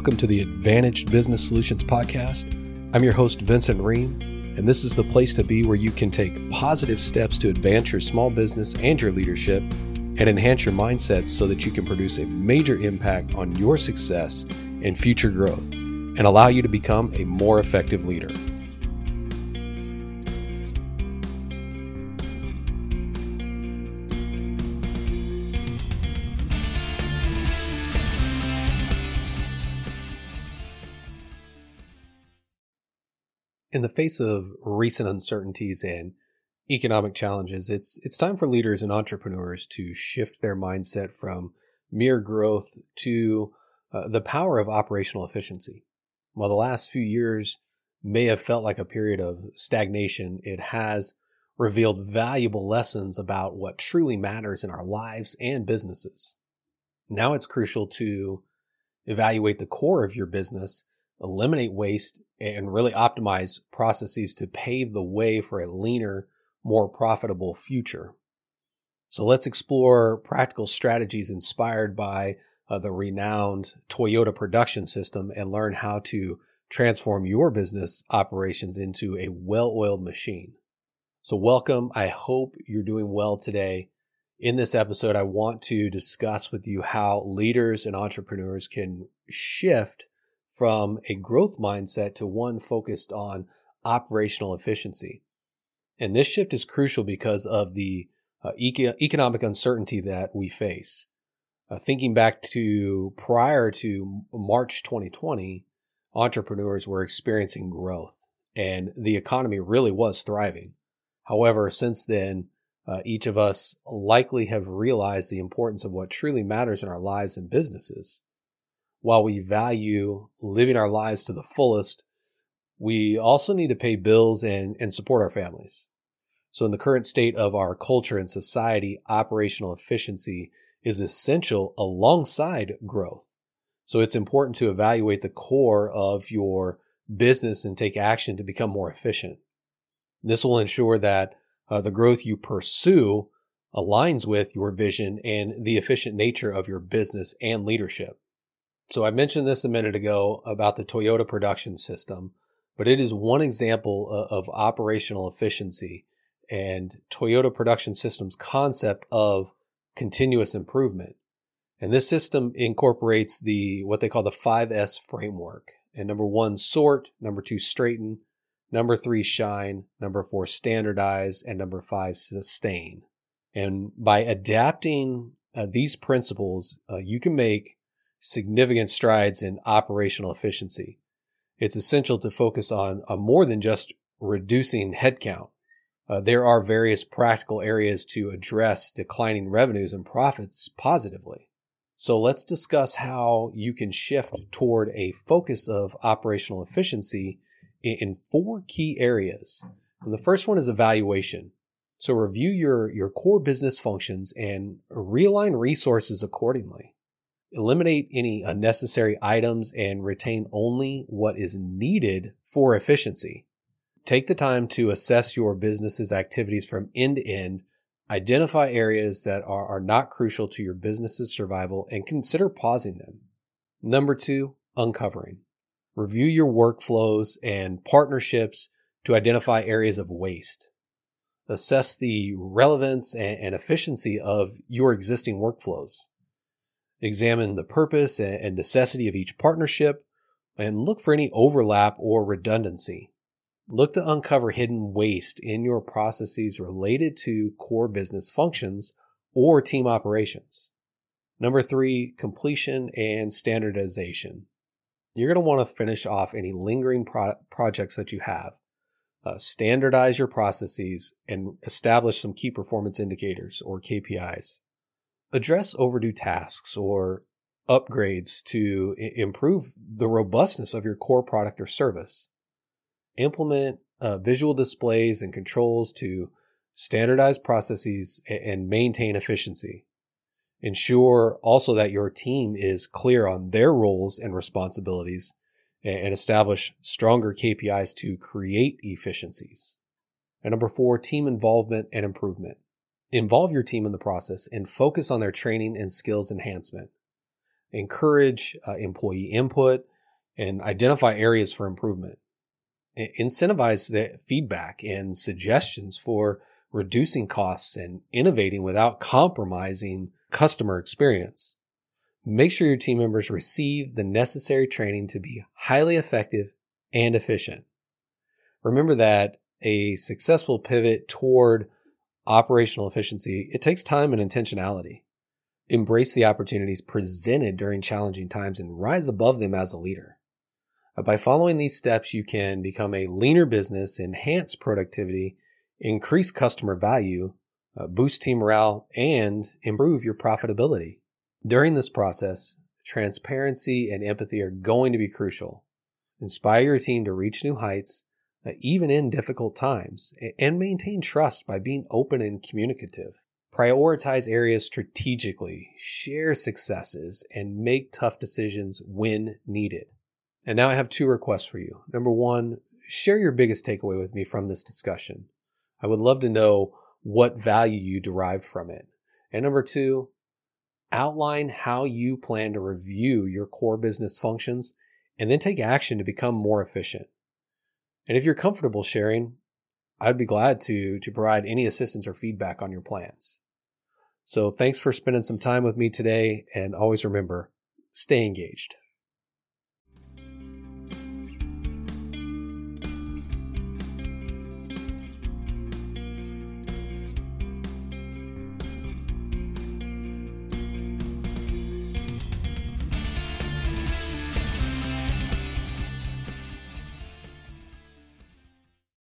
Welcome to the Advantaged Business Solutions Podcast. I'm your host, Vincent Ream, and this is the place to be where you can take positive steps to advance your small business and your leadership and enhance your mindset so that you can produce a major impact on your success and future growth and allow you to become a more effective leader. In the face of recent uncertainties and economic challenges, it's it's time for leaders and entrepreneurs to shift their mindset from mere growth to uh, the power of operational efficiency. While the last few years may have felt like a period of stagnation, it has revealed valuable lessons about what truly matters in our lives and businesses. Now it's crucial to evaluate the core of your business eliminate waste, and really optimize processes to pave the way for a leaner, more profitable future. So let's explore practical strategies inspired by uh, the renowned Toyota production system and learn how to transform your business operations into a well oiled machine. So, welcome. I hope you're doing well today. In this episode, I want to discuss with you how leaders and entrepreneurs can shift from a growth mindset to one focused on operational efficiency. And this shift is crucial because of the uh, eco- economic uncertainty that we face. Uh, thinking back to prior to March 2020, entrepreneurs were experiencing growth and the economy really was thriving. However, since then, uh, each of us likely have realized the importance of what truly matters in our lives and businesses while we value living our lives to the fullest, we also need to pay bills and, and support our families. So in the current state of our culture and society, operational efficiency is essential alongside growth. So it's important to evaluate the core of your business and take action to become more efficient. This will ensure that uh, the growth you pursue aligns with your vision and the efficient nature of your business and leadership. So I mentioned this a minute ago about the Toyota production system, but it is one example of operational efficiency and Toyota production system's concept of continuous improvement. And this system incorporates the what they call the 5S framework. And number 1 sort, number 2 straighten, number 3 shine, number 4 standardize, and number 5 sustain. And by adapting uh, these principles, uh, you can make significant strides in operational efficiency. It's essential to focus on uh, more than just reducing headcount. Uh, there are various practical areas to address declining revenues and profits positively. So let's discuss how you can shift toward a focus of operational efficiency in four key areas. And the first one is evaluation. So review your, your core business functions and realign resources accordingly. Eliminate any unnecessary items and retain only what is needed for efficiency. Take the time to assess your business's activities from end to end, identify areas that are, are not crucial to your business's survival, and consider pausing them. Number two, uncovering. Review your workflows and partnerships to identify areas of waste. Assess the relevance and efficiency of your existing workflows. Examine the purpose and necessity of each partnership and look for any overlap or redundancy. Look to uncover hidden waste in your processes related to core business functions or team operations. Number three, completion and standardization. You're going to want to finish off any lingering pro- projects that you have. Uh, standardize your processes and establish some key performance indicators or KPIs address overdue tasks or upgrades to I- improve the robustness of your core product or service. Implement uh, visual displays and controls to standardize processes and maintain efficiency. Ensure also that your team is clear on their roles and responsibilities and establish stronger KPIs to create efficiencies. And number four, team involvement and improvement. Involve your team in the process and focus on their training and skills enhancement. Encourage uh, employee input and identify areas for improvement. Incentivize the feedback and suggestions for reducing costs and innovating without compromising customer experience. Make sure your team members receive the necessary training to be highly effective and efficient. Remember that a successful pivot toward operational efficiency, it takes time and intentionality. Embrace the opportunities presented during challenging times and rise above them as a leader. By following these steps, you can become a leaner business, enhance productivity, increase customer value, uh, boost team morale, and improve your profitability. During this process, transparency and empathy are going to be crucial. Inspire your team to reach new heights, uh, Uh, even in difficult times, and maintain trust by being open and communicative. Prioritize areas strategically, share successes, and make tough decisions when needed. And now I have two requests for you. Number one, share your biggest takeaway with me from this discussion. I would love to know what value you derived from it. And number two, outline how you plan to review your core business functions and then take action to become more efficient. And if you're comfortable sharing, I'd be glad to, to provide any assistance or feedback on your plans. So thanks for spending some time with me today and always remember, stay engaged.